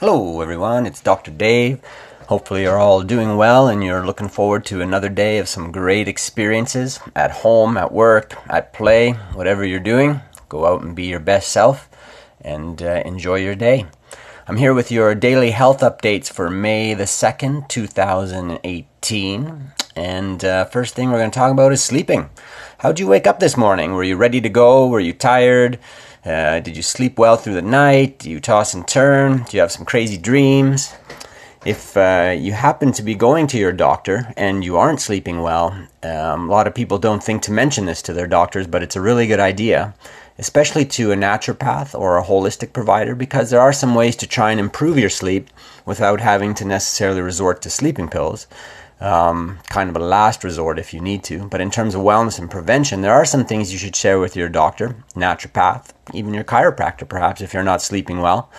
Hello, everyone. It's Dr. Dave. Hopefully, you're all doing well and you're looking forward to another day of some great experiences at home, at work, at play, whatever you're doing. Go out and be your best self and uh, enjoy your day. I'm here with your daily health updates for May the 2nd, 2018. And uh, first thing we're going to talk about is sleeping. How'd you wake up this morning? Were you ready to go? Were you tired? Uh, did you sleep well through the night? Do you toss and turn? Do you have some crazy dreams? If uh, you happen to be going to your doctor and you aren't sleeping well, um, a lot of people don't think to mention this to their doctors, but it's a really good idea especially to a naturopath or a holistic provider, because there are some ways to try and improve your sleep without having to necessarily resort to sleeping pills. Um, kind of a last resort if you need to. But in terms of wellness and prevention, there are some things you should share with your doctor, naturopath, even your chiropractor, perhaps, if you're not sleeping well.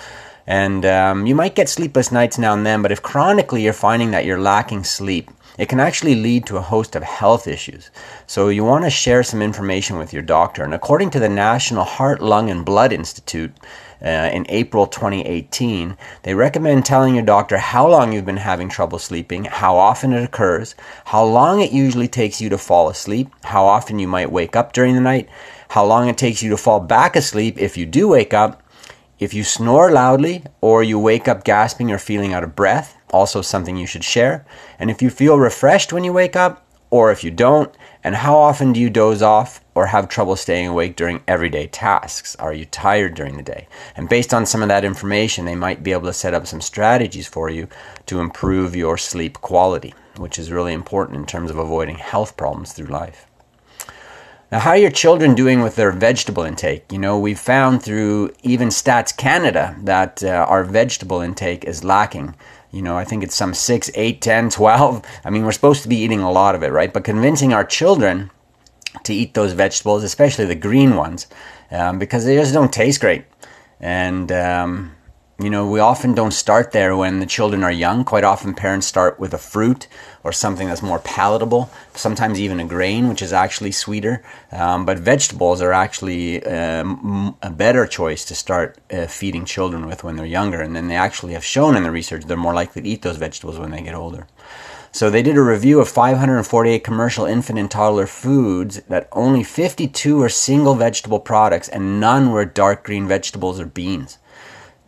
And um, you might get sleepless nights now and then, but if chronically you're finding that you're lacking sleep, it can actually lead to a host of health issues. So you want to share some information with your doctor. And according to the National Heart, Lung, and Blood Institute, uh, in April 2018, they recommend telling your doctor how long you've been having trouble sleeping, how often it occurs, how long it usually takes you to fall asleep, how often you might wake up during the night, how long it takes you to fall back asleep if you do wake up, if you snore loudly or you wake up gasping or feeling out of breath, also something you should share. And if you feel refreshed when you wake up, or if you don't, and how often do you doze off or have trouble staying awake during everyday tasks? Are you tired during the day? And based on some of that information, they might be able to set up some strategies for you to improve your sleep quality, which is really important in terms of avoiding health problems through life. Now, how are your children doing with their vegetable intake? You know, we've found through even Stats Canada that uh, our vegetable intake is lacking. You know, I think it's some 6, 8, 10, 12. I mean, we're supposed to be eating a lot of it, right? But convincing our children to eat those vegetables, especially the green ones, um, because they just don't taste great. And, um, you know, we often don't start there when the children are young. Quite often, parents start with a fruit or something that's more palatable, sometimes even a grain, which is actually sweeter. Um, but vegetables are actually um, a better choice to start uh, feeding children with when they're younger. And then they actually have shown in the research they're more likely to eat those vegetables when they get older. So they did a review of 548 commercial infant and toddler foods that only 52 were single vegetable products and none were dark green vegetables or beans.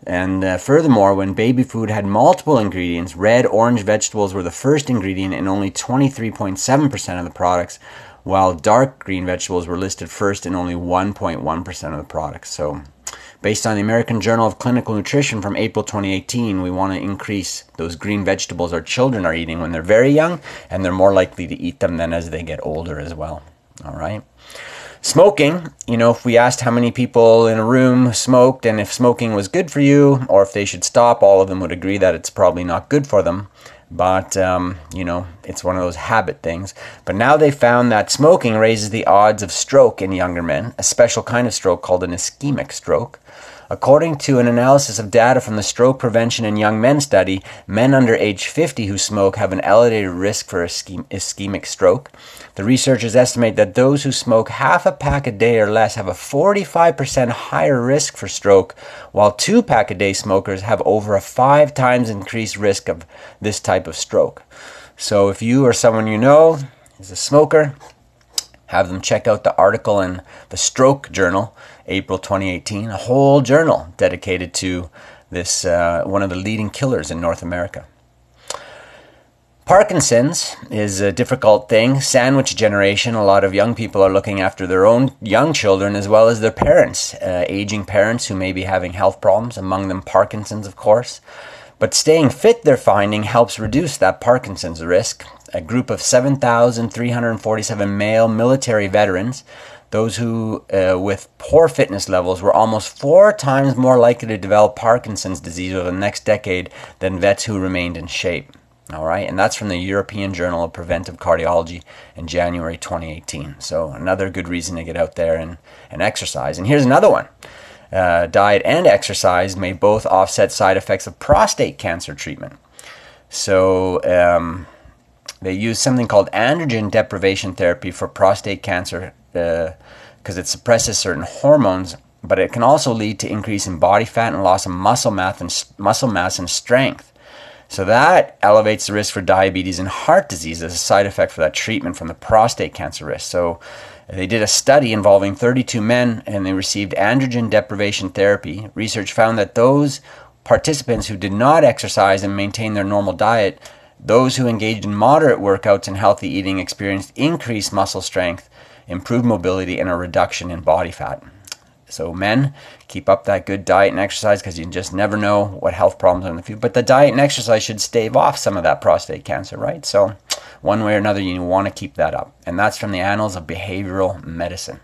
And uh, furthermore, when baby food had multiple ingredients, red, orange vegetables were the first ingredient in only 23.7% of the products, while dark green vegetables were listed first in only 1.1% of the products. So, based on the American Journal of Clinical Nutrition from April 2018, we want to increase those green vegetables our children are eating when they're very young, and they're more likely to eat them than as they get older as well. All right. Smoking, you know, if we asked how many people in a room smoked and if smoking was good for you or if they should stop, all of them would agree that it's probably not good for them. But, um, you know, it's one of those habit things. But now they found that smoking raises the odds of stroke in younger men, a special kind of stroke called an ischemic stroke. According to an analysis of data from the Stroke Prevention in Young Men study, men under age 50 who smoke have an elevated risk for ischemic stroke. The researchers estimate that those who smoke half a pack a day or less have a 45% higher risk for stroke, while two pack a day smokers have over a five times increased risk of this type of stroke. So if you or someone you know is a smoker, have them check out the article in the Stroke Journal, April 2018, a whole journal dedicated to this uh, one of the leading killers in North America. Parkinson's is a difficult thing. Sandwich generation, a lot of young people are looking after their own young children as well as their parents, uh, aging parents who may be having health problems, among them Parkinson's, of course. But staying fit, they're finding, helps reduce that Parkinson's risk. A group of 7,347 male military veterans, those who uh, with poor fitness levels, were almost four times more likely to develop Parkinson's disease over the next decade than vets who remained in shape. All right, and that's from the European Journal of Preventive Cardiology in January 2018. So, another good reason to get out there and, and exercise. And here's another one uh, diet and exercise may both offset side effects of prostate cancer treatment. So, um, they use something called androgen deprivation therapy for prostate cancer because uh, it suppresses certain hormones but it can also lead to increase in body fat and loss of muscle mass and muscle mass and strength. So that elevates the risk for diabetes and heart disease as a side effect for that treatment from the prostate cancer risk. So they did a study involving 32 men and they received androgen deprivation therapy. Research found that those participants who did not exercise and maintain their normal diet, those who engaged in moderate workouts and healthy eating experienced increased muscle strength, improved mobility, and a reduction in body fat. So, men, keep up that good diet and exercise because you just never know what health problems are in the future. But the diet and exercise should stave off some of that prostate cancer, right? So, one way or another, you want to keep that up. And that's from the Annals of Behavioral Medicine.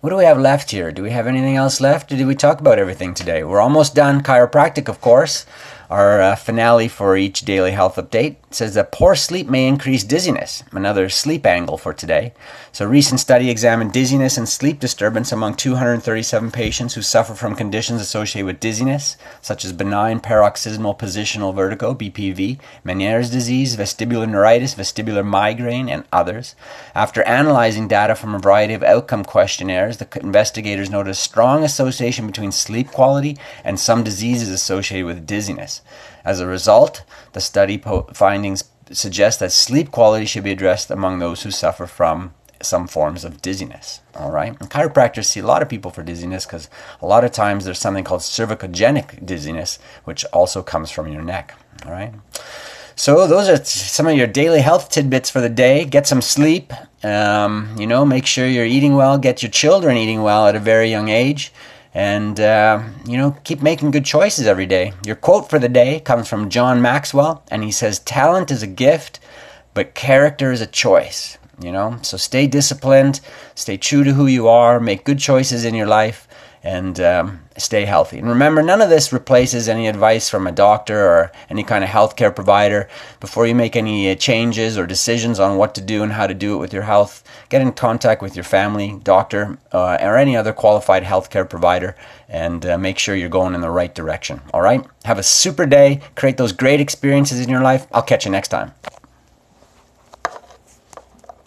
What do we have left here? Do we have anything else left? Or did we talk about everything today? We're almost done. Chiropractic, of course. Our uh, finale for each daily health update says that poor sleep may increase dizziness. Another sleep angle for today. So, a recent study examined dizziness and sleep disturbance among 237 patients who suffer from conditions associated with dizziness, such as benign paroxysmal positional vertigo (BPV), Meniere's disease, vestibular neuritis, vestibular migraine, and others. After analyzing data from a variety of outcome questionnaires, the investigators noted a strong association between sleep quality and some diseases associated with dizziness. As a result, the study po- findings suggest that sleep quality should be addressed among those who suffer from some forms of dizziness. All right, and chiropractors see a lot of people for dizziness because a lot of times there's something called cervicogenic dizziness, which also comes from your neck. All right. So those are some of your daily health tidbits for the day. Get some sleep. Um, you know, make sure you're eating well. Get your children eating well at a very young age and uh, you know keep making good choices every day. Your quote for the day comes from john maxwell and he says talent is a gift but character is a choice you know? So stay disciplined stay true to who you are make good choices in your life and um, stay healthy. And remember, none of this replaces any advice from a doctor or any kind of healthcare provider. Before you make any uh, changes or decisions on what to do and how to do it with your health, get in contact with your family, doctor, uh, or any other qualified healthcare provider and uh, make sure you're going in the right direction. All right? Have a super day. Create those great experiences in your life. I'll catch you next time.